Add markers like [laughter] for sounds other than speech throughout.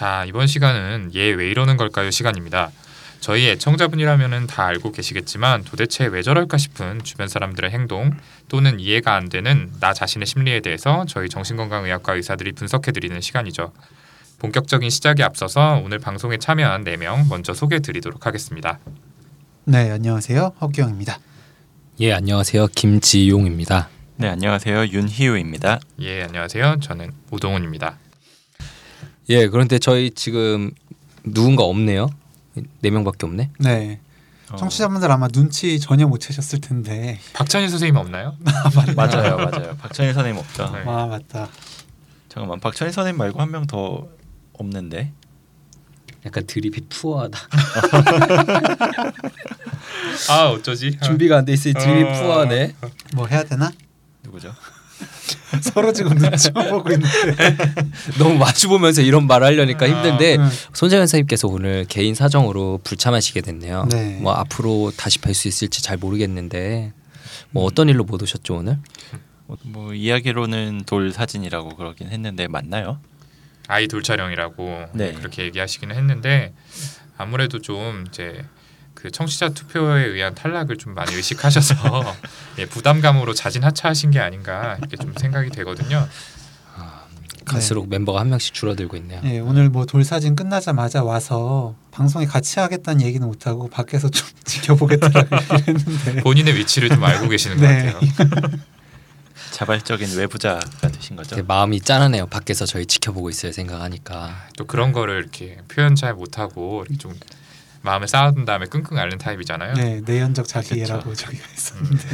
자, 이번 시간은 얘 왜 이러는 걸까요? 시간입니다. 저희 애청자분이라면 다 알고 계시겠지만 도대체 왜 저럴까 싶은 주변 사람들의 행동 또는 이해가 안 되는 나 자신의 심리에 대해서 저희 정신건강의학과 의사들이 분석해 드리는 시간이죠. 본격적인 시작에 앞서서 오늘 방송에 참여한 4명 먼저 소개해 드리도록 하겠습니다. 네, 안녕하세요. 허기영입니다. 예, 안녕하세요. 김지용입니다. 네, 안녕하세요. 윤희우입니다. 예, 안녕하세요. 저는 오동훈입니다. 예, 그런데 저희 지금 누군가 없네요. 네 명밖에 없네. 네. 어, 청취자분들 아마 눈치 전혀 못 채셨을 텐데. [laughs] 박찬일 선생님 없나요? [laughs] 맞아요, 맞아요. 박천일 선생님 없죠. 네. 아 맞다. 잠깐만, 박천일 선생님 말고 한 명 더 없는데. 약간 드립이 푸어하다. [laughs] 아, 어쩌지? 준비가 안 돼 있으니 드립이 어. 푸어하네. 뭐 해야 되나? 누구죠? [laughs] 서로 지금 눈치 보고 있는데. [laughs] 너무 마주 보면서 이런 말을 하려니까 힘든데 음. 손재현 선생님께서 오늘 개인 사정으로 불참하시게 됐네요. 네. 뭐 앞으로 다시 뵐 수 있을지 잘 모르겠는데 뭐 어떤 일로 못 오셨죠 오늘? 뭐, 뭐 이야기로는 돌 사진이라고 그러긴 했는데 맞나요? 아이돌 촬영이라고 네. 그렇게 얘기하시기는 했는데 아무래도 좀 이제 그 청취자 투표에 의한 탈락을 좀 많이 의식하셔서 [laughs] 예, 부담감으로 자진 하차하신 게 아닌가 이렇게 좀 생각이 되거든요. 갈수록 멤버가 한 명씩 줄어들고 있네요. 네, 오늘 뭐 돌사진 끝나자마자 와서 방송에 같이 하겠다는 얘기는 못 하고 밖에서 좀 [laughs] 지켜보겠다라고 [laughs] 얘기를 했는데. 본인의 위치를 좀 알고 계시는 것 네. 같아요. 자발적인 외부자가 되신 거죠? 되게 마음이 짠하네요. 밖에서 저희 지켜보고 있어요 생각하니까. 또 그런 거를 이렇게 표현 잘 못하고 이렇게 좀 마음에 쌓아둔 다음에 끙끙 앓는 타입이잖아요. 네, 내연적 자기애라고 저기가 있었는데.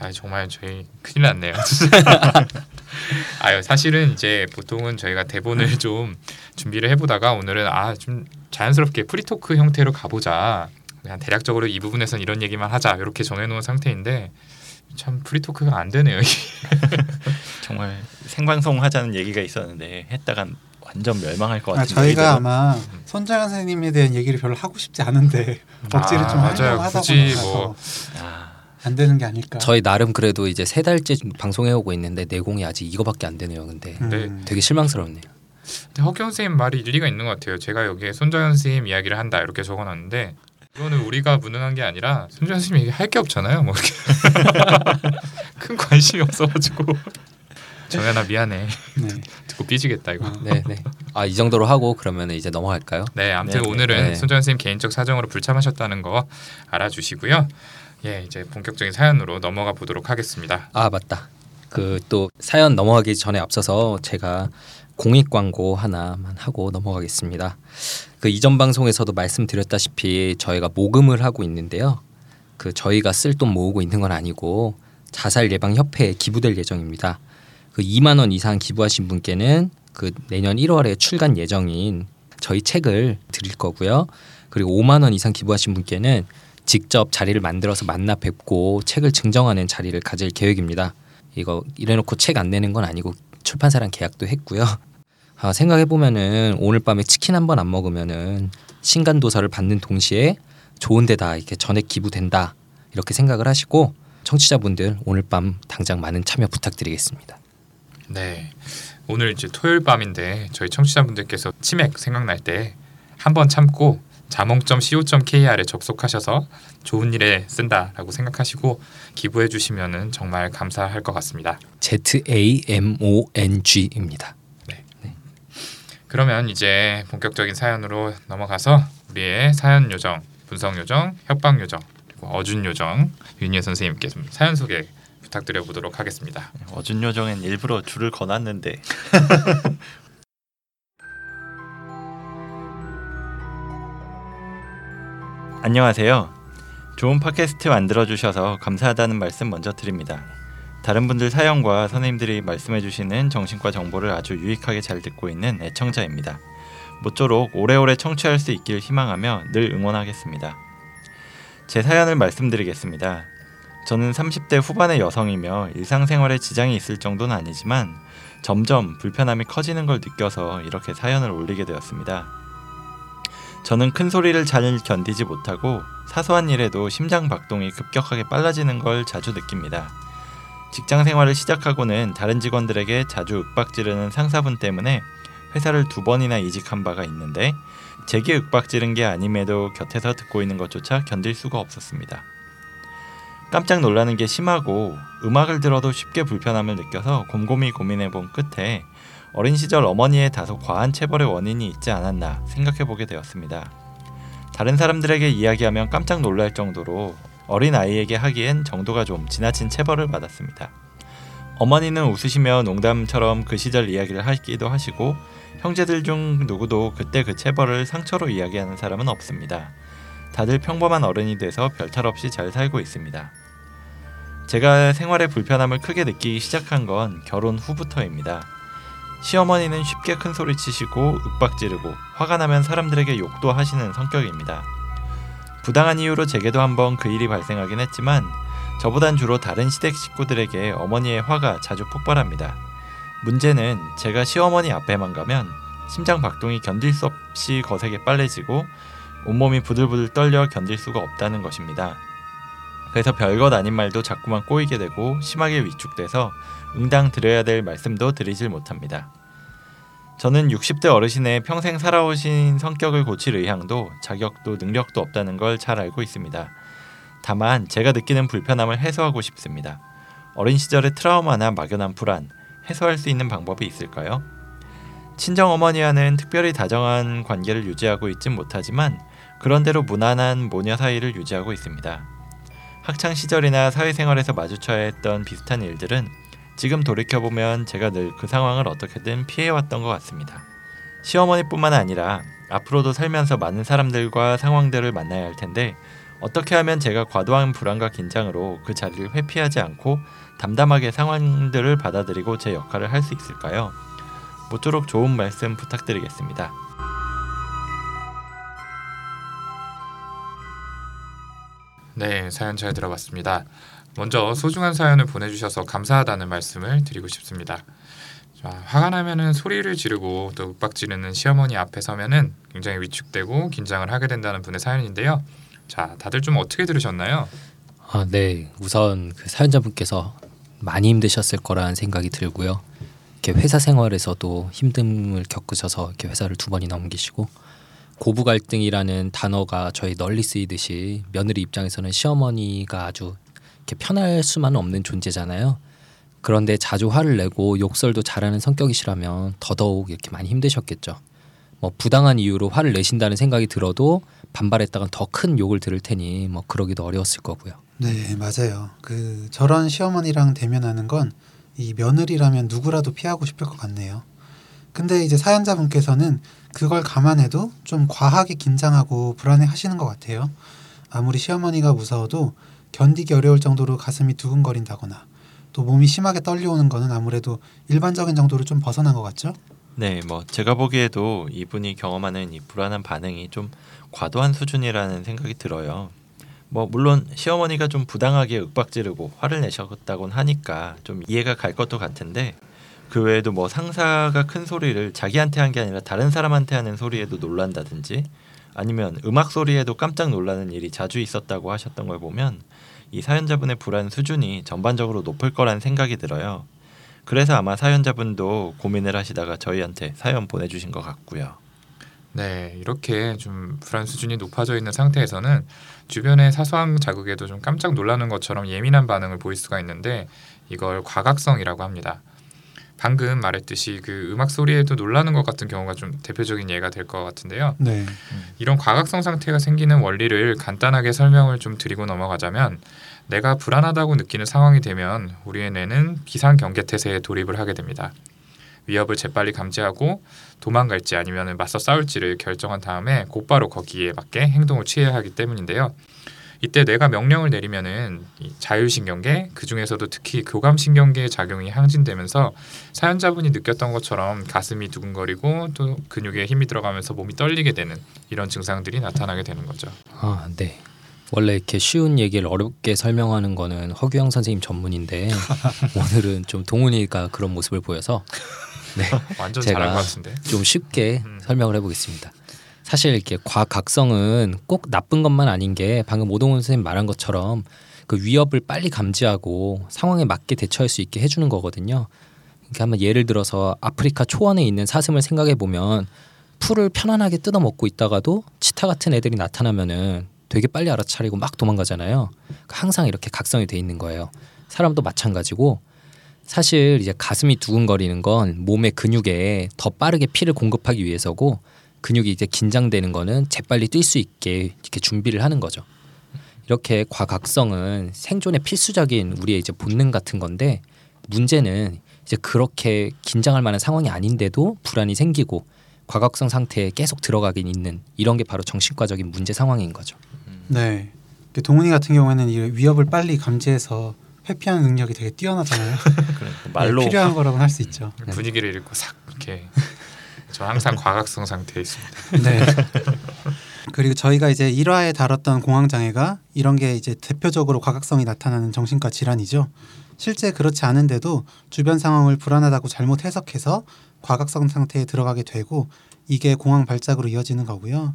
아 정말 저희 큰일 났네요. [laughs] 아유 사실은 이제 보통은 저희가 대본을 좀 준비를 해보다가 오늘은 아 좀 자연스럽게 free talk 형태로 가보자. 그냥 대략적으로 이 부분에선 이런 얘기만 하자 이렇게 정해놓은 상태인데 참 free talk가 안 되네요. [laughs] 정말 생방송 하자는 얘기가 있었는데 했다간 완전 멸망할 것 아, 같은 저희가 얘기죠. 아마 손정현 선생님에 대한 얘기를 별로 하고 싶지 않은데 억지를 아, 좀 맞아요. 하려고 하다 굳이 보니까 뭐. 아, 안 되는 게 아닐까. 저희 나름 그래도 이제 세 달째 방송해 오고 있는데 내공이 아직 이거밖에 안 되네요. 근데 음. 네. 되게 실망스럽네요. 근데 허경 선생님 말이 일리가 있는 것 같아요. 제가 여기에 손정현 선생님 이야기를 한다 이렇게 적어놨는데 이거는 우리가 무능한 게 아니라 손정현 선생님 얘기 할게 없잖아요. 뭐 이렇게 [laughs] 큰 관심이 없어가지고 정현아 미안해 [laughs] 네. 듣고 삐지겠다 이거. 네, 네. 아, 이 정도로 하고 그러면 이제 넘어갈까요? 네, 아무튼 네, 네. 오늘은 네. 손정현 선생님 개인적 사정으로 불참하셨다는 거 알아주시고요. 예, 이제 본격적인 사연으로 넘어가 보도록 하겠습니다. 아, 맞다. 그 또 사연 넘어가기 전에 앞서서 제가 공익 광고 하나만 하고 넘어가겠습니다. 그 이전 방송에서도 말씀드렸다시피 저희가 모금을 하고 있는데요. 그 저희가 쓸 돈 모으고 있는 건 아니고 자살 예방 협회에 기부될 예정입니다. 그 2만 원 이상 기부하신 분께는 그 내년 1월에 출간 예정인 저희 책을 드릴 거고요. 그리고 5만 원 이상 기부하신 분께는 직접 자리를 만들어서 만나 뵙고 책을 증정하는 자리를 가질 계획입니다. 이거 이래놓고 책 안 내는 건 아니고 출판사랑 계약도 했고요. [laughs] 아, 생각해 보면은 오늘 밤에 치킨 한 번 안 먹으면은 신간 도서를 받는 동시에 좋은 데다 이렇게 전액 기부된다 이렇게 생각을 하시고 청취자분들 오늘 밤 당장 많은 참여 부탁드리겠습니다. 네, 오늘 이제 토요일 밤인데 저희 청취자분들께서 치맥 생각날 때 한번 참고 자몽.co.kr에 접속하셔서 좋은 일에 쓴다라고 생각하시고 기부해 주시면은 정말 감사할 것 같습니다. Z A M O N G입니다. 그러면 이제 본격적인 사연으로 넘어가서 우리의 사연 요정, 분석 요정, 협박 요정, 그리고 어준 요정 윤예 선생님께 좀 사연 소개 부탁드려 보도록 하겠습니다. 어준 요정엔 일부러 줄을 거놨는데 [laughs] 안녕하세요. 좋은 팟캐스트 만들어 주셔서 감사하다는 말씀 먼저 드립니다. 다른 분들 사연과 선생님들이 말씀해 주시는 정신과 정보를 아주 유익하게 잘 듣고 있는 애청자입니다. 모쪼록 오래오래 청취할 수 있길 희망하며 늘 응원하겠습니다. 제 사연을 말씀드리겠습니다. 저는 30대 후반의 여성이며 일상생활에 지장이 있을 정도는 아니지만 점점 불편함이 커지는 걸 느껴서 이렇게 사연을 올리게 되었습니다. 저는 큰 소리를 잘 견디지 못하고 사소한 일에도 심장 박동이 급격하게 빨라지는 걸 자주 느낍니다. 직장 생활을 시작하고는 다른 직원들에게 자주 윽박지르는 상사분 때문에 회사를 두 번이나 이직한 바가 있는데 제게 윽박지른 게 아님에도 곁에서 듣고 있는 것조차 견딜 수가 없었습니다. 깜짝 놀라는 게 심하고 음악을 들어도 쉽게 불편함을 느껴서 곰곰이 고민해 본 끝에 어린 시절 어머니의 다소 과한 체벌의 원인이 있지 않았나 생각해 보게 되었습니다. 다른 사람들에게 이야기하면 깜짝 놀랄 정도로 어린 아이에게 하기엔 정도가 좀 지나친 체벌을 받았습니다. 어머니는 웃으시며 농담처럼 그 시절 이야기를 하기도 하시고 형제들 중 누구도 그때 그 체벌을 상처로 이야기하는 사람은 없습니다. 다들 평범한 어른이 돼서 별탈 없이 잘 살고 있습니다. 제가 생활의 불편함을 크게 느끼기 시작한 건 결혼 후부터입니다. 시어머니는 쉽게 큰 소리 치시고 윽박 지르고 화가 나면 사람들에게 욕도 하시는 성격입니다. 부당한 이유로 제게도 한번 그 일이 발생하긴 했지만 저보단 주로 다른 시댁 식구들에게 어머니의 화가 자주 폭발합니다. 문제는 제가 시어머니 앞에만 가면 심장 박동이 견딜 수 없이 거세게 빨래지고 온몸이 부들부들 떨려 견딜 수가 없다는 것입니다. 그래서 별것 아닌 말도 자꾸만 꼬이게 되고 심하게 위축돼서 응당 드려야 될 말씀도 드리질 못합니다. 저는 60대 어르신의 평생 살아오신 성격을 고칠 의향도 자격도 능력도 없다는 걸 잘 알고 있습니다. 다만 제가 느끼는 불편함을 해소하고 싶습니다. 어린 시절의 트라우마나 막연한 불안 해소할 수 있는 방법이 있을까요? 친정 어머니와는 특별히 다정한 관계를 유지하고 있진 못하지만 그런대로 무난한 모녀 사이를 유지하고 있습니다. 학창 시절이나 사회생활에서 마주쳐야 했던 비슷한 일들은 지금 돌이켜보면 제가 늘 그 상황을 어떻게든 피해왔던 것 같습니다. 시어머니뿐만 아니라 앞으로도 살면서 많은 사람들과 상황들을 만나야 할 텐데 어떻게 하면 제가 과도한 불안과 긴장으로 그 자리를 회피하지 않고 담담하게 상황들을 받아들이고 제 역할을 할 수 있을까요? 모쪼록 좋은 말씀 부탁드리겠습니다. 네, 사연 잘 들어봤습니다. 먼저 소중한 사연을 보내주셔서 감사하다는 말씀을 드리고 싶습니다. 자, 화가 나면은 소리를 지르고 또 윽박 지르는 시어머니 앞에 서면은 굉장히 위축되고 긴장을 하게 된다는 분의 사연인데요. 자, 다들 좀 어떻게 들으셨나요? 아, 네. 우선 그 사연자분께서 많이 힘드셨을 거라는 생각이 들고요. 이렇게 회사 생활에서도 힘듦을 겪으셔서 이렇게 회사를 두 번이나 옮기시고 고부 갈등이라는 단어가 저희 널리 쓰이듯이 며느리 입장에서는 시어머니가 아주 이렇게 편할 수만 없는 존재잖아요. 그런데 자주 화를 내고 욕설도 잘하는 성격이시라면 더더욱 이렇게 많이 힘드셨겠죠. 뭐 부당한 이유로 화를 내신다는 생각이 들어도 반발했다간 더 큰 욕을 들을 테니 뭐 그러기도 어려웠을 거고요. 네, 맞아요. 그 저런 시어머니랑 대면하는 건 이 며느리라면 누구라도 피하고 싶을 것 같네요. 근데 이제 사연자분께서는 그걸 감안해도 좀 과하게 긴장하고 불안해 하시는 것 같아요. 아무리 시어머니가 무서워도 견디기 어려울 정도로 가슴이 두근거린다거나 또 몸이 심하게 떨려오는 거는 아무래도 일반적인 정도로 좀 벗어난 것 같죠? 네, 뭐 제가 보기에도 이분이 경험하는 이 불안한 반응이 좀 과도한 수준이라는 생각이 들어요. 뭐 물론 시어머니가 좀 부당하게 윽박지르고 화를 내셨다곤 하니까 좀 이해가 갈 것도 같은데 그 외에도 뭐 상사가 큰 소리를 자기한테 한 게 아니라 다른 사람한테 하는 소리에도 놀란다든지 아니면 음악 소리에도 깜짝 놀라는 일이 자주 있었다고 하셨던 걸 보면 이 사연자분의 불안 수준이 전반적으로 높을 거란 생각이 들어요. 그래서 아마 사연자분도 고민을 하시다가 저희한테 사연 보내주신 것 같고요. 네, 이렇게 좀 불안 수준이 높아져 있는 상태에서는 주변의 사소한 자극에도 좀 깜짝 놀라는 것처럼 예민한 반응을 보일 수가 있는데 이걸 과각성이라고 합니다. 방금 말했듯이 그 음악 소리에도 놀라는 것 같은 경우가 좀 대표적인 예가 될 것 같은데요. 네. 이런 과각성 상태가 생기는 원리를 간단하게 설명을 좀 드리고 넘어가자면 내가 불안하다고 느끼는 상황이 되면 우리의 뇌는 비상 경계 태세에 돌입을 하게 됩니다. 위협을 재빨리 감지하고 도망갈지 아니면 맞서 싸울지를 결정한 다음에 곧바로 거기에 맞게 행동을 취해야 하기 때문인데요. 이때 뇌가 명령을 내리면은 이 자율신경계 그 중에서도 특히 교감신경계의 작용이 항진되면서 사연자분이 느꼈던 것처럼 가슴이 두근거리고 또 근육에 힘이 들어가면서 몸이 떨리게 되는 이런 증상들이 나타나게 되는 거죠. 아, 네. 원래 이렇게 쉬운 얘기를 어렵게 설명하는 거는 허규영 선생님 전문인데 [laughs] 오늘은 좀 동훈이가 그런 모습을 보여서 [laughs] 네, 완전 잘할 것 같은데. 좀 쉽게 음. 설명을 해보겠습니다. 사실 이렇게 과각성은 꼭 나쁜 것만 아닌 게 방금 오동훈 선생님 말한 것처럼 그 위협을 빨리 감지하고 상황에 맞게 대처할 수 있게 해주는 거거든요. 그러니까 한번 예를 들어서 아프리카 초원에 있는 사슴을 생각해 보면 풀을 편안하게 뜯어 먹고 있다가도 치타 같은 애들이 나타나면은 되게 빨리 알아차리고 막 도망가잖아요. 그러니까 항상 이렇게 각성이 돼 있는 거예요. 사람도 마찬가지고 사실 이제 가슴이 두근거리는 건 몸의 근육에 더 빠르게 피를 공급하기 위해서고 근육이 이제 긴장되는 거는 재빨리 뛸 수 있게 이렇게 준비를 하는 거죠. 이렇게 과각성은 생존에 필수적인 우리의 이제 본능 같은 건데 문제는 이제 그렇게 긴장할 만한 상황이 아닌데도 불안이 생기고 과각성 상태에 계속 들어가긴 있는 이런 게 바로 정신과적인 문제 상황인 거죠. 네. 동훈이 같은 경우에는 이 위협을 빨리 감지해서 회피하는 능력이 되게 뛰어나잖아요. [laughs] 그러니까 말로 네, 필요한 거라고 할 수 있죠. 분위기를 읽고 싹 이렇게 [laughs] 저 항상 과각성 상태에 있습니다. [laughs] 네. 그리고 저희가 이제 1화에 다뤘던 공황 장애가 이런 게 이제 대표적으로 과각성이 나타나는 정신과 질환이죠. 실제 그렇지 않은데도 주변 상황을 불안하다고 잘못 해석해서 과각성 상태에 들어가게 되고 이게 공황 발작으로 이어지는 거고요.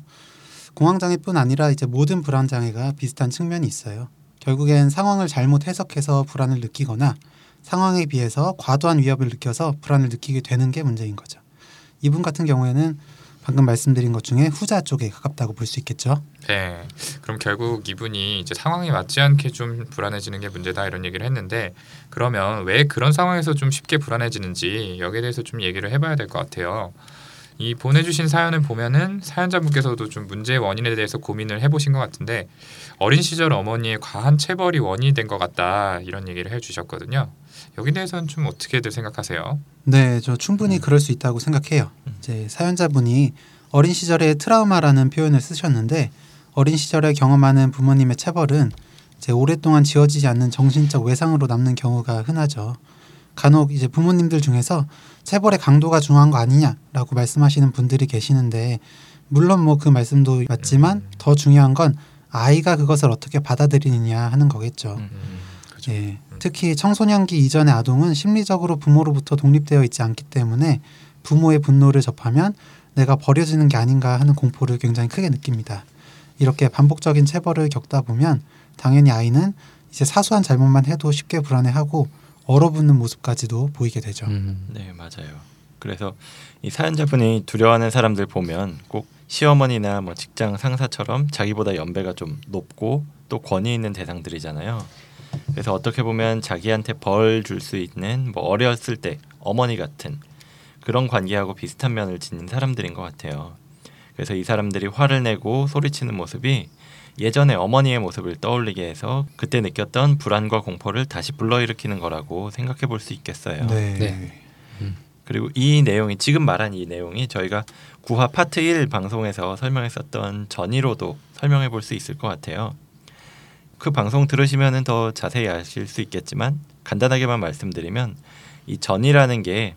공황 장애뿐 아니라 이제 모든 불안 장애가 비슷한 측면이 있어요. 결국엔 상황을 잘못 해석해서 불안을 느끼거나 상황에 비해서 과도한 위협을 느껴서 불안을 느끼게 되는 게 문제인 거죠. 이분 같은 경우에는 방금 말씀드린 것 중에 후자 쪽에 가깝다고 볼 수 있겠죠. 네. 그럼 결국 이분이 이제 상황에 맞지 않게 좀 불안해지는 게 문제다 이런 얘기를 했는데 그러면 왜 그런 상황에서 좀 쉽게 불안해지는지 여기에 대해서 좀 얘기를 해봐야 될 것 같아요. 이 보내주신 사연을 보면은 사연자분께서도 좀 문제의 원인에 대해서 고민을 해보신 것 같은데 어린 시절 어머니의 과한 체벌이 원인이 된 것 같다 이런 얘기를 해주셨거든요. 여기 대해서는 좀 어떻게들 생각하세요? 네, 저 충분히 그럴 수 있다고 생각해요. 이제 사연자분이 어린 시절에 트라우마라는 표현을 쓰셨는데 어린 시절에 경험하는 부모님의 체벌은 이제 오랫동안 지워지지 않는 정신적 외상으로 남는 경우가 흔하죠. 간혹 이제 부모님들 중에서 체벌의 강도가 중요한 거 아니냐라고 말씀하시는 분들이 계시는데 물론 뭐 그 말씀도 맞지만 더 중요한 건 아이가 그것을 어떻게 받아들이느냐 하는 거겠죠. 음, 예. 특히 청소년기 이전의 아동은 심리적으로 부모로부터 독립되어 있지 않기 때문에 부모의 분노를 접하면 내가 버려지는 게 아닌가 하는 공포를 굉장히 크게 느낍니다. 이렇게 반복적인 체벌을 겪다 보면 당연히 아이는 이제 사소한 잘못만 해도 쉽게 불안해하고 얼어붙는 모습까지도 보이게 되죠. 음. 네 맞아요. 그래서 이 사연자분이 두려워하는 사람들 보면 꼭 시어머니나 뭐 직장 상사처럼 자기보다 연배가 좀 높고 또 권위 있는 대상들이잖아요. 그래서 어떻게 보면 자기한테 벌 줄 수 있는 뭐 어렸을 때 어머니 같은 그런 관계하고 비슷한 면을 지닌 사람들인 것 같아요. 그래서 이 사람들이 화를 내고 소리치는 모습이 예전에 어머니의 모습을 떠올리게 해서 그때 느꼈던 불안과 공포를 다시 불러일으키는 거라고 생각해 볼 수 있겠어요. 네. 네. 그리고 이 내용이 지금 말한 이 내용이 저희가 구화 파트 1 방송에서 설명했었던 전이로도 설명해 볼 수 있을 것 같아요. 그 방송 들으시면은 더 자세히 아실 수 있겠지만 간단하게만 말씀드리면 이 전이라는 게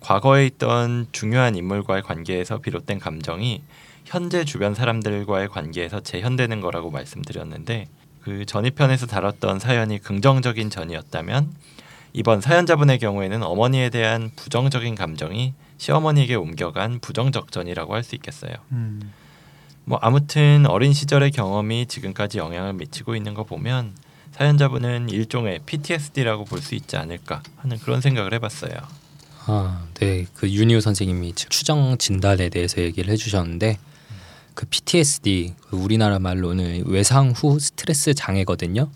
과거에 있던 중요한 인물과의 관계에서 비롯된 감정이 현재 주변 사람들과의 관계에서 재현되는 거라고 말씀드렸는데 그 전이편에서 다뤘던 사연이 긍정적인 전이었다면 이번 사연자분의 경우에는 어머니에 대한 부정적인 감정이 시어머니에게 옮겨간 부정적 전이라고 할 수 있겠어요. 음, 뭐 아무튼 어린 시절의 경험이 지금까지 영향을 미치고 있는 거 보면 사연자분은 일종의 PTSD라고 볼 수 있지 않을까 하는 그런 생각을 해봤어요. 아, 네. 그 윤희우 선생님이 추정 진단에 대해서 얘기를 해주셨는데 그 PTSD 그 우리나라 말로는 외상 후 스트레스 장애거든요.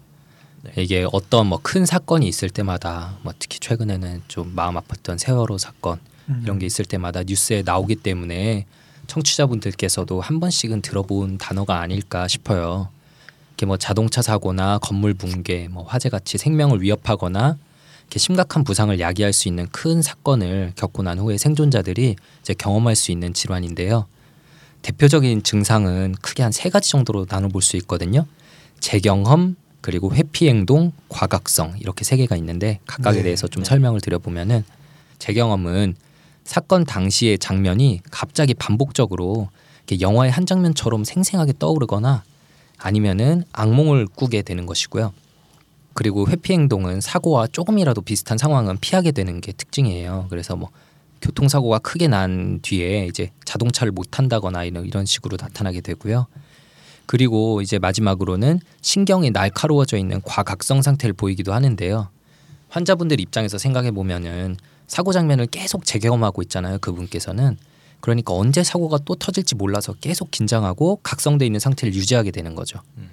네. 이게 어떤 뭐 큰 사건이 있을 때마다 뭐 특히 최근에는 좀 마음 아팠던 세월호 사건 음. 이런 게 있을 때마다 뉴스에 나오기 때문에 청취자분들께서도 한 번씩은 들어본 단어가 아닐까 싶어요. 이렇게 뭐 자동차 사고나 건물 붕괴, 뭐 화재 같이 생명을 위협하거나 이렇게 심각한 부상을 야기할 수 있는 큰 사건을 겪고 난 후에 생존자들이 이제 경험할 수 있는 질환인데요. 대표적인 증상은 크게 한 세 가지 정도로 나눠볼 수 있거든요. 재경험 그리고 회피 행동, 과각성 이렇게 세 개가 있는데 각각에 네, 대해서 좀 네. 설명을 드려보면은 재경험은 사건 당시의 장면이 갑자기 반복적으로 이렇게 영화의 한 장면처럼 생생하게 떠오르거나 아니면은 악몽을 꾸게 되는 것이고요. 그리고 회피 행동은 사고와 조금이라도 비슷한 상황은 피하게 되는 게 특징이에요. 그래서 뭐 교통사고가 크게 난 뒤에 이제 자동차를 못 탄다거나 이런 이런 식으로 나타나게 되고요. 그리고 이제 마지막으로는 신경이 날카로워져 있는 과각성 상태를 보이기도 하는데요. 환자분들 입장에서 생각해 보면은 사고 장면을 계속 재경험하고 있잖아요. 그분께서는 그러니까 언제 사고가 또 터질지 몰라서 계속 긴장하고 각성돼 있는 상태를 유지하게 되는 거죠. 음.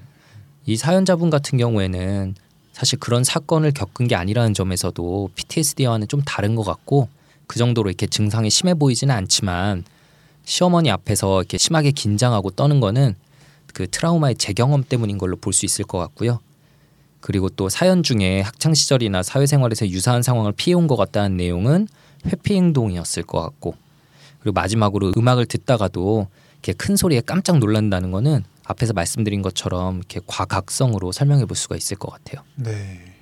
이 사연자분 같은 경우에는 사실 그런 사건을 겪은 게 아니라는 점에서도 PTSD와는 좀 다른 것 같고 그 정도로 이렇게 증상이 심해 보이지는 않지만 시어머니 앞에서 이렇게 심하게 긴장하고 떠는 거는 그 트라우마의 재경험 때문인 걸로 볼 수 있을 것 같고요. 그리고 또 사연 중에 학창 시절이나 사회생활에서 유사한 상황을 피해온 것 같다는 내용은 회피 행동이었을 것 같고 그리고 마지막으로 음악을 듣다가도 이렇게 큰 소리에 깜짝 놀란다는 거는 앞에서 말씀드린 것처럼 이렇게 과각성으로 설명해 볼 수가 있을 것 같아요. 네.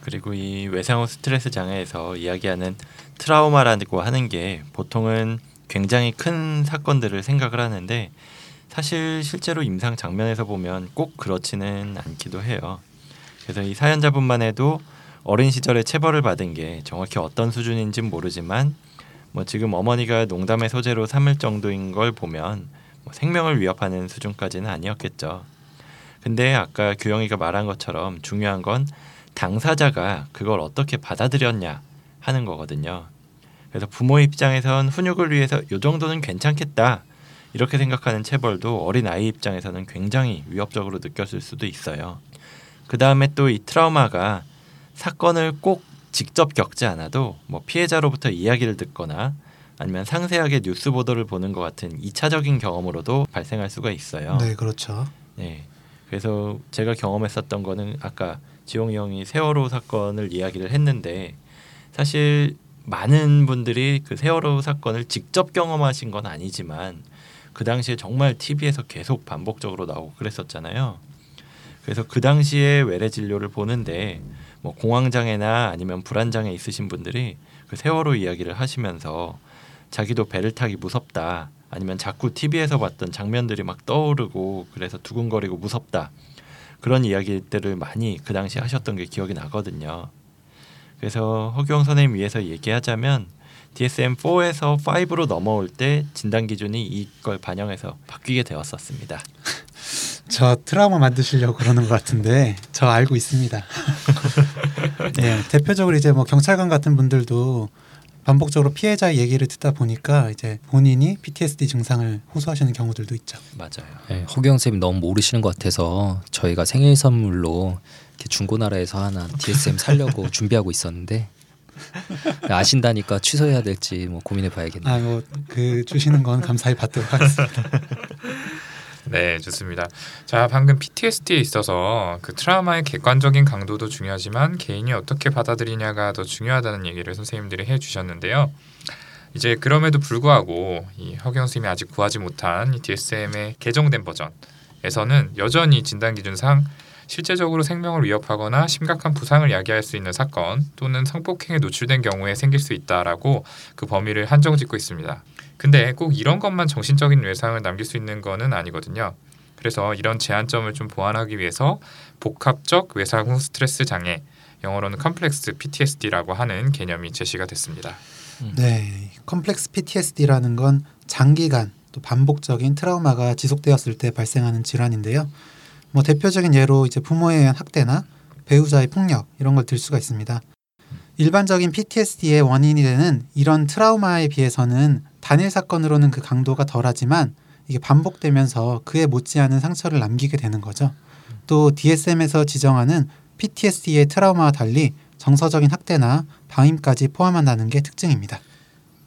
그리고 이 외상후 스트레스 장애에서 이야기하는 트라우마라고 하는 게 보통은 굉장히 큰 사건들을 생각을 하는데 사실 실제로 임상 장면에서 보면 꼭 그렇지는 않기도 해요. 그래서 이 사연자분만 해도 어린 시절에 체벌을 받은 게 정확히 어떤 수준인지는 모르지만 뭐 지금 어머니가 농담의 소재로 삼을 정도인 걸 보면 뭐 생명을 위협하는 수준까지는 아니었겠죠. 근데 아까 규영이가 말한 것처럼 중요한 건 당사자가 그걸 어떻게 받아들였냐 하는 거거든요. 그래서 부모 입장에선 훈육을 위해서 요 정도는 괜찮겠다 이렇게 생각하는 체벌도 어린 아이 입장에서는 굉장히 위협적으로 느꼈을 수도 있어요. 그 다음에 또 이 트라우마가 사건을 꼭 직접 겪지 않아도 뭐 피해자로부터 이야기를 듣거나 아니면 상세하게 뉴스 보도를 보는 것 같은 이차적인 경험으로도 발생할 수가 있어요. 네, 그렇죠. 네. 그래서 제가 경험했었던 거는 아까 지용이 형이 세월호 사건을 이야기를 했는데 사실 많은 분들이 그 세월호 사건을 직접 경험하신 건 아니지만 그 당시에 정말 TV에서 계속 반복적으로 나오고 그랬었잖아요. 그래서 그 당시에 외래 진료를 보는데 뭐 공황장애나 아니면 불안장애 있으신 분들이 그 세월호 이야기를 하시면서 자기도 배를 타기 무섭다 아니면 자꾸 TV에서 봤던 장면들이 막 떠오르고 그래서 두근거리고 무섭다 그런 이야기들을 많이 그 당시 하셨던 게 기억이 나거든요. 그래서 허경 선생님 위해서 얘기하자면 DSM-4에서 5로 넘어올 때 진단 기준이 이걸 반영해서 바뀌게 되었었습니다. [laughs] 저 트라우마 만드시려고 그러는 것 같은데 저 알고 있습니다. [laughs] 네, 대표적으로 이제 뭐 경찰관 같은 분들도 반복적으로 피해자의 얘기를 듣다 보니까 이제 본인이 PTSD 증상을 호소하시는 경우들도 있죠. 맞아요. 네, 허경 쌤이 너무 모르시는 것 같아서 저희가 생일 선물로 중고나라에서 하나 DSM 살려고 [laughs] 준비하고 있었는데 아신다니까 취소해야 될지 뭐 고민해 봐야겠네요. 아, 뭐그 주시는 건 감사히 받도록 하겠습니다. [laughs] 네, 좋습니다. 자, 방금 PTSD에 있어서 그 트라우마의 객관적인 강도도 중요하지만 개인이 어떻게 받아들이냐가 더 중요하다는 얘기를 선생님들이 해 주셨는데요. 이제 그럼에도 불구하고 이 허경 선생님이 아직 구하지 못한 이 DSM의 개정된 버전에서는 여전히 진단 기준상 실제적으로 생명을 위협하거나 심각한 부상을 야기할 수 있는 사건 또는 성폭행에 노출된 경우에 생길 수 있다라고 그 범위를 한정 짓고 있습니다. 근데 꼭 이런 것만 정신적인 외상을 남길 수 있는 거는 아니거든요. 그래서 이런 제한점을 좀 보완하기 위해서 복합적 외상 후 스트레스 장애, 영어로는 complex PTSD라고 하는 개념이 제시가 됐습니다. 네, complex PTSD라는 건 장기간 또 반복적인 트라우마가 지속되었을 때 발생하는 질환인데요. 뭐 대표적인 예로 이제 부모에 의한 학대나 배우자의 폭력 이런 걸 들 수가 있습니다. 일반적인 PTSD의 원인이 되는 이런 트라우마에 비해서는 단일 사건으로는 그 강도가 덜하지만 이게 반복되면서 그에 못지않은 상처를 남기게 되는 거죠. 또 DSM에서 지정하는 PTSD의 트라우마와 달리 정서적인 학대나 방임까지 포함한다는 게 특징입니다.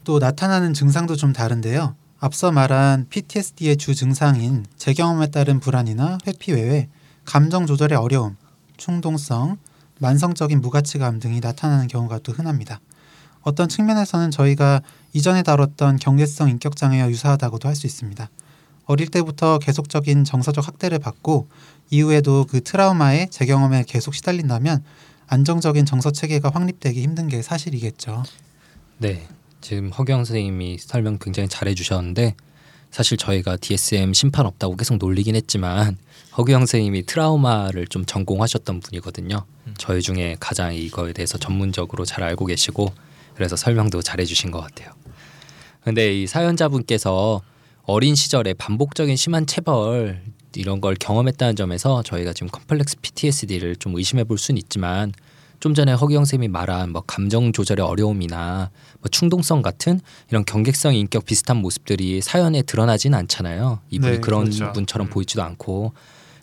또 나타나는 증상도 좀 다른데요. 앞서 말한 PTSD의 주 증상인 재경험에 따른 불안이나 회피 외에 감정 조절의 어려움, 충동성, 만성적인 무가치감 등이 나타나는 경우가 또 흔합니다. 어떤 측면에서는 저희가 이전에 다뤘던 경계성 인격 장애와 유사하다고도 할 수 있습니다. 어릴 때부터 계속적인 정서적 학대를 받고 이후에도 그 트라우마의 재경험에 계속 시달린다면 안정적인 정서 체계가 확립되기 힘든 게 사실이겠죠. 네, 지금 허경 선생님이 설명 굉장히 잘해 주셨는데 사실 저희가 DSM 심판 없다고 계속 놀리긴 했지만 허경 선생님이 트라우마를 좀 전공하셨던 분이거든요. 저희 중에 가장 이거에 대해서 전문적으로 잘 알고 계시고 그래서 설명도 잘해 주신 것 같아요. 근데 이 사연자분께서 어린 시절에 반복적인 심한 체벌 이런 걸 경험했다는 점에서 저희가 지금 컴플렉스 PTSD를 좀 의심해 볼 수는 있지만 좀 전에 허기영 쌤이 말한 뭐 감정 조절의 어려움이나 뭐 충동성 같은 이런 경객성 인격 비슷한 모습들이 사연에 드러나진 않잖아요. 이분이 네, 그런 그렇죠. 분처럼 음. 보이지도 않고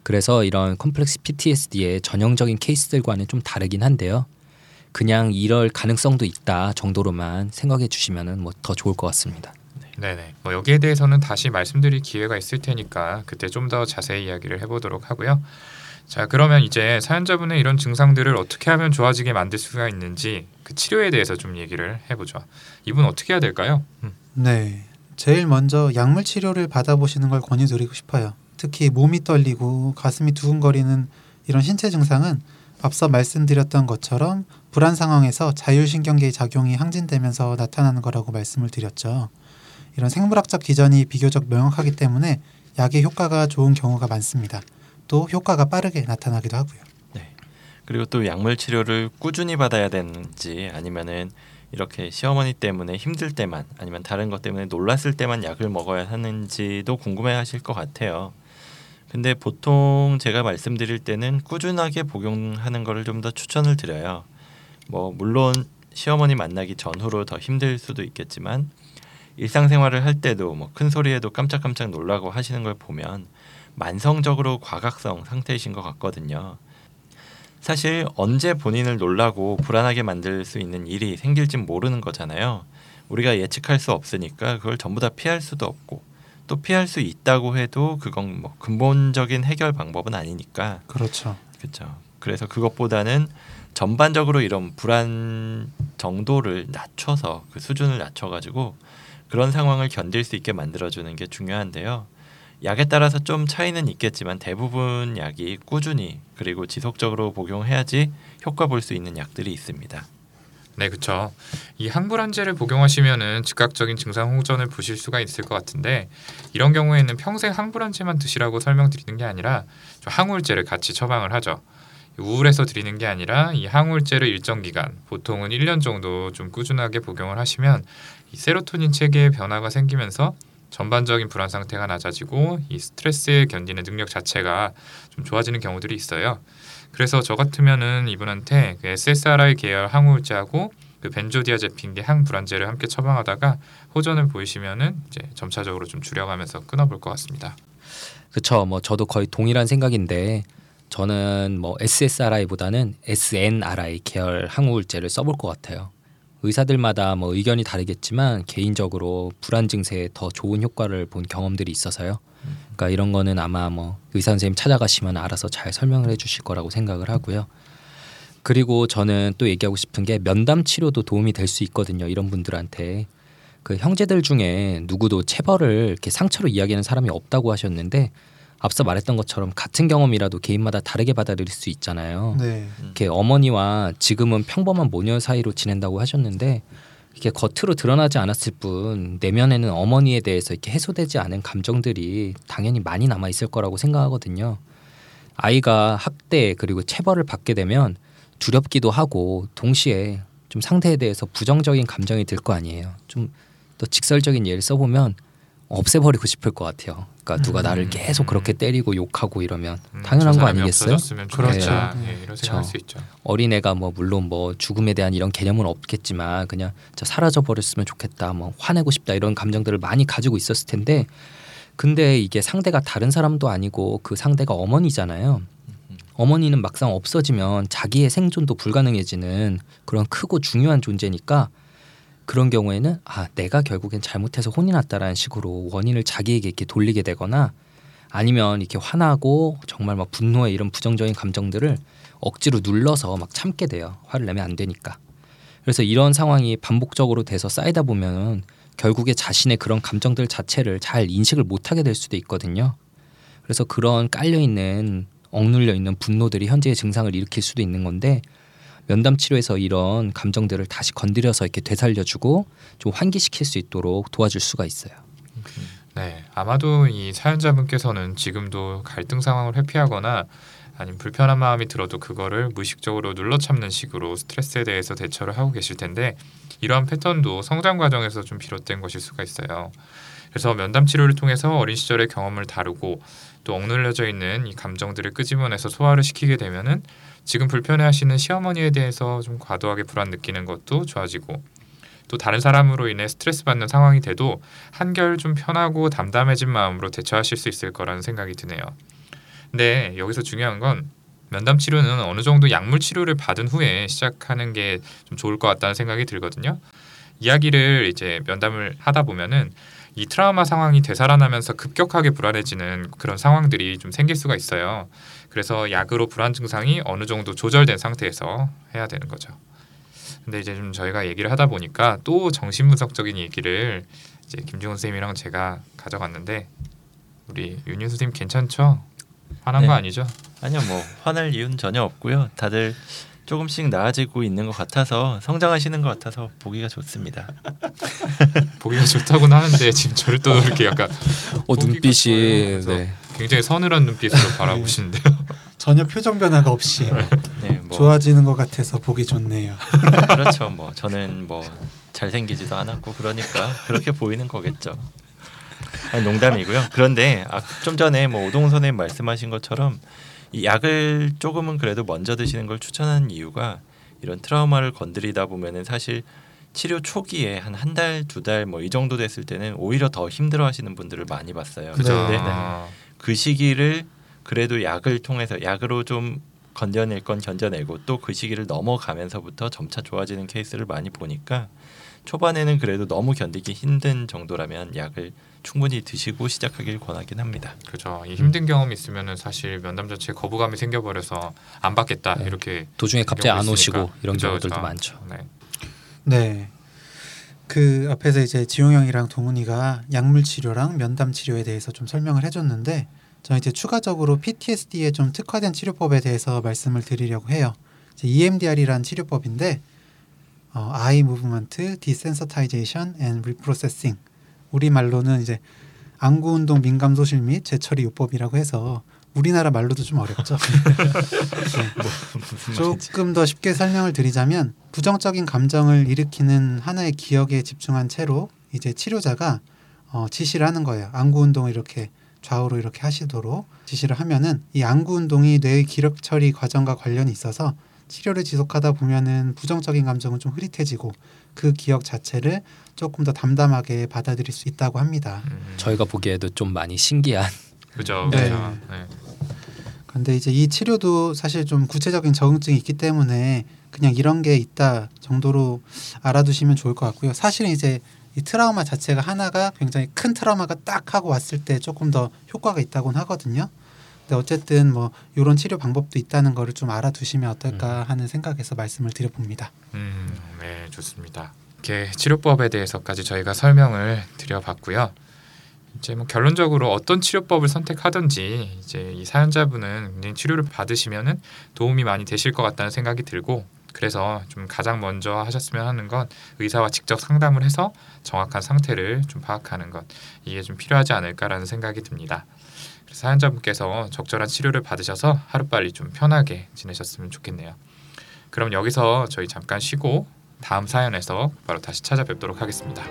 그래서 이런 컴플렉스 PTSD의 전형적인 케이스들과는 좀 다르긴 한데요. 그냥 이럴 가능성도 있다 정도로만 생각해 주시면은 뭐 더 좋을 것 같습니다. 네네. 뭐 여기에 대해서는 다시 말씀드릴 기회가 있을 테니까 그때 좀 더 자세히 이야기를 해보도록 하고요. 자 그러면 이제 사연자분의 이런 증상들을 어떻게 하면 좋아지게 만들 수가 있는지 그 치료에 대해서 좀 얘기를 해보죠. 이분 어떻게 해야 될까요? 음. 네. 제일 먼저 약물 치료를 받아보시는 걸 권유드리고 싶어요. 특히 몸이 떨리고 가슴이 두근거리는 이런 신체 증상은 앞서 말씀드렸던 것처럼 불안 상황에서 자율신경계의 작용이 항진되면서 나타나는 거라고 말씀을 드렸죠. 이런 생물학적 기전이 비교적 명확하기 때문에 약의 효과가 좋은 경우가 많습니다. 또 효과가 빠르게 나타나기도 하고요. 그리고 또 약물 치료를 꾸준히 받아야 되는지 아니면은 이렇게 시어머니 때문에 힘들 때만 아니면 다른 것 때문에 놀랐을 때만 약을 먹어야 하는지도 궁금해 하실 것 같아요. 근데 보통 제가 말씀드릴 때는 꾸준하게 복용하는 거를 좀 더 추천을 드려요. 뭐 물론 시어머니 만나기 전후로 더 힘들 수도 있겠지만 일상생활을 할 때도 뭐 큰 소리에도 깜짝깜짝 놀라고 하시는 걸 보면 만성적으로 과각성 상태이신 것 같거든요. 사실 언제 본인을 놀라고 불안하게 만들 수 있는 일이 생길진 모르는 거잖아요. 우리가 예측할 수 없으니까 그걸 전부 다 피할 수도 없고 또 피할 수 있다고 해도 그건 뭐 근본적인 해결 방법은 아니니까 그렇죠. 그렇죠. 그래서 그것보다는 전반적으로 이런 불안 정도를 낮춰서 그 수준을 낮춰가지고 그런 상황을 견딜 수 있게 만들어주는 게 중요한데요. 약에 따라서 좀 차이는 있겠지만 대부분 약이 꾸준히 그리고 지속적으로 복용해야지 효과 볼 수 있는 약들이 있습니다. 네, 그렇죠. 이 항불안제를 복용하시면은 즉각적인 증상 호전을 보실 수가 있을 것 같은데 이런 경우에는 평생 항불안제만 드시라고 설명드리는 게 아니라 좀 항우울제를 같이 처방을 하죠. 우울해서 드리는 게 아니라 이 항우울제를 일정 기간, 보통은 1년 정도 좀 꾸준하게 복용을 하시면 이 세로토닌 체계의 변화가 생기면서 전반적인 불안 상태가 낮아지고 이 스트레스에 견디는 능력 자체가 좀 좋아지는 경우들이 있어요. 그래서 저 같으면은 이분한테 그 SSRI 계열 항우울제하고 그 벤조디아제핀계 항불안제를 함께 처방하다가 호전을 보이시면은 이제 점차적으로 좀 줄여가면서 끊어볼 것 같습니다. 그렇죠. 뭐 저도 거의 동일한 생각인데 저는 뭐 SSRI보다는 SNRI 계열 항우울제를 써볼 것 같아요. 의사들마다 뭐 의견이 다르겠지만 개인적으로 불안 증세에 더 좋은 효과를 본 경험들이 있어서요. 그러니까 이런 거는 아마 뭐 의사 선생님 찾아가시면 알아서 잘 설명을 해주실 거라고 생각을 하고요. 그리고 저는 또 얘기하고 싶은 게 면담 치료도 도움이 될 수 있거든요. 이런 분들한테 그 형제들 중에 누구도 체벌을 이렇게 상처로 이야기하는 사람이 없다고 하셨는데 앞서 말했던 것처럼 같은 경험이라도 개인마다 다르게 받아들일 수 있잖아요. 네. 이렇게 어머니와 지금은 평범한 모녀 사이로 지낸다고 하셨는데 이게 겉으로 드러나지 않았을 뿐 내면에는 어머니에 대해서 이렇게 해소되지 않은 감정들이 당연히 많이 남아 있을 거라고 생각하거든요. 아이가 학대 그리고 체벌을 받게 되면 두렵기도 하고 동시에 좀 상대에 대해서 부정적인 감정이 들 거 아니에요. 좀 더 직설적인 예를 써보면 없애버리고 싶을 것 같아요. 그러니까 누가 음. 나를 계속 그렇게 때리고 욕하고 이러면 음, 당연한 저거 아니겠어요? 그렇죠. 네. 예, 이런 생각할 저- 수 있죠. 어린애가 뭐 물론 뭐 죽음에 대한 이런 개념은 없겠지만 그냥 저 사라져 버렸으면 좋겠다 뭐 화내고 싶다 이런 감정들을 많이 가지고 있었을 텐데 근데 이게 상대가 다른 사람도 아니고 그 상대가 어머니잖아요. 어머니는 막상 없어지면 자기의 생존도 불가능해지는 그런 크고 중요한 존재니까 그런 경우에는 아 내가 결국엔 잘못해서 혼이 났다라는 식으로 원인을 자기에게 이렇게 돌리게 되거나 아니면 이렇게 화나고 정말 막 분노의 이런 부정적인 감정들을 억지로 눌러서 막 참게 돼요. 화를 내면 안 되니까. 그래서 이런 상황이 반복적으로 돼서 쌓이다 보면 결국에 자신의 그런 감정들 자체를 잘 인식을 못하게 될 수도 있거든요. 그래서 그런 깔려 있는 억눌려 있는 분노들이 현재의 증상을 일으킬 수도 있는 건데 면담 치료에서 이런 감정들을 다시 건드려서 이렇게 되살려주고 좀 환기시킬 수 있도록 도와줄 수가 있어요. 네, 아마도 이 사연자분께서는 지금도 갈등 상황을 회피하거나 아니면 불편한 마음이 들어도 그거를 무의식적으로 눌러 참는 식으로 스트레스에 대해서 대처를 하고 계실 텐데 이러한 패턴도 성장 과정에서 좀 비롯된 것일 수가 있어요. 그래서 면담 치료를 통해서 어린 시절의 경험을 다루고 또 억눌려져 있는 이 감정들을 끄집어내서 소화를 시키게 되면은 지금 불편해하시는 시어머니에 대해서 좀 과도하게 불안 느끼는 것도 좋아지고 또 다른 사람으로 인해 스트레스 받는 상황이 돼도 한결 좀 편하고 담담해진 마음으로 대처하실 수 있을 거라는 생각이 드네요. 근데 여기서 중요한 건 면담 치료는 어느 정도 약물 치료를 받은 후에 시작하는 게 좀 좋을 것 같다는 생각이 들거든요. 이야기를 이제 면담을 하다 보면은 이 트라우마 상황이 되살아나면서 급격하게 불안해지는 그런 상황들이 좀 생길 수가 있어요. 그래서 약으로 불안 증상이 어느 정도 조절된 상태에서 해야 되는 거죠. 근데 이제 좀 저희가 얘기를 하다 보니까 또 정신분석적인 얘기를 이제 김중훈 쌤이랑 제가 가져갔는데 우리 윤윤 선생님 괜찮죠? 화난 거 네. 아니죠? 아니요, 뭐 화날 이유는 전혀 없고요. 다들 조금씩 나아지고 있는 것 같아서 성장하시는 것 같아서 보기가 좋습니다. [laughs] 보기가 좋다고는 하는데 지금 저를 또 이렇게 약간 어 눈빛이 네. 굉장히 서늘한 눈빛으로 [laughs] 바라보시는데요. [laughs] 전혀 표정 변화가 없이 네, 뭐 좋아지는 것 같아서 보기 좋네요. [laughs] 그렇죠. 뭐 저는 뭐 잘생기지도 않았고 그러니까 그렇게 보이는 거겠죠. 아니, 농담이고요. 그런데 아, 좀 전에 뭐 오동 선생님 말씀하신 것처럼 이 약을 조금은 그래도 먼저 드시는 걸 추천하는 이유가 이런 트라우마를 건드리다 보면은 사실 치료 초기에 한 한 달, 두 달 뭐 이 정도 됐을 때는 오히려 더 힘들어하시는 분들을 많이 봤어요. 그죠? 근데 아, 그 시기를 그래도 약을 통해서 약으로 좀 건져낼 건 견뎌내고 또 그 시기를 넘어가면서부터 점차 좋아지는 케이스를 많이 보니까 초반에는 그래도 너무 견디기 힘든 정도라면 약을 충분히 드시고 시작하길 권하긴 합니다. 그죠. 이 힘든 경험이 있으면은 사실 면담 자체에 거부감이 생겨버려서 안 받겠다 네. 이렇게 도중에 갑자기 안 오시고. 이런 그죠, 경우들도 그죠. 많죠. 네. 네. 그 앞에서 이제 지용 형이랑 동훈이가 약물 치료랑 면담 치료에 대해서 좀 설명을 해줬는데 저는 이제 추가적으로 PTSD에 좀 특화된 치료법에 대해서 말씀을 드리려고 해요. 이제 EMDR이란 치료법인데 어, Eye Movement Desensitization and Reprocessing 우리 말로는 이제 안구 운동 민감 소실 및 재처리 요법이라고 해서 우리나라 말로도 좀 어렵죠. [laughs] 네. 조금 더 쉽게 설명을 드리자면 부정적인 감정을 일으키는 하나의 기억에 집중한 채로 이제 치료자가 어, 지시를 하는 거예요. 안구 운동을 이렇게 좌우로 이렇게 하시도록 지시를 하면은 이 안구 운동이 뇌의 기력 처리 과정과 관련이 있어서 치료를 지속하다 보면은 부정적인 감정은 좀 흐릿해지고 그 기억 자체를 조금 더 담담하게 받아들일 수 있다고 합니다. 음, 저희가 보기에도 좀 많이 신기한 그죠. 네. 그죠. 네. 근데 이제 이 치료도 사실 좀 구체적인 적응증이 있기 때문에 그냥 이런 게 있다 정도로 알아두시면 좋을 것 같고요. 사실은 이제 이 트라우마 자체가 하나가 굉장히 큰 트라우마가 딱 하고 왔을 때 조금 더 효과가 있다고는 하거든요. 근데 어쨌든 뭐 이런 치료 방법도 있다는 거를 좀 알아두시면 어떨까 하는 생각에서 말씀을 드려봅니다. 음, 네, 좋습니다. 이렇게 치료법에 대해서까지 저희가 설명을 드려봤고요. 이제 뭐 결론적으로 어떤 치료법을 선택하든지 이제 이 사연자분은 치료를 받으시면은 도움이 많이 되실 것 같다는 생각이 들고 그래서 좀 가장 먼저 하셨으면 하는 건 의사와 직접 상담을 해서 정확한 상태를 좀 파악하는 것 이게 좀 필요하지 않을까라는 생각이 듭니다. 그래서 사연자분께서 적절한 치료를 받으셔서 하루빨리 좀 편하게 지내셨으면 좋겠네요. 그럼 여기서 저희 잠깐 쉬고 다음 사연에서 바로 다시 찾아뵙도록 하겠습니다.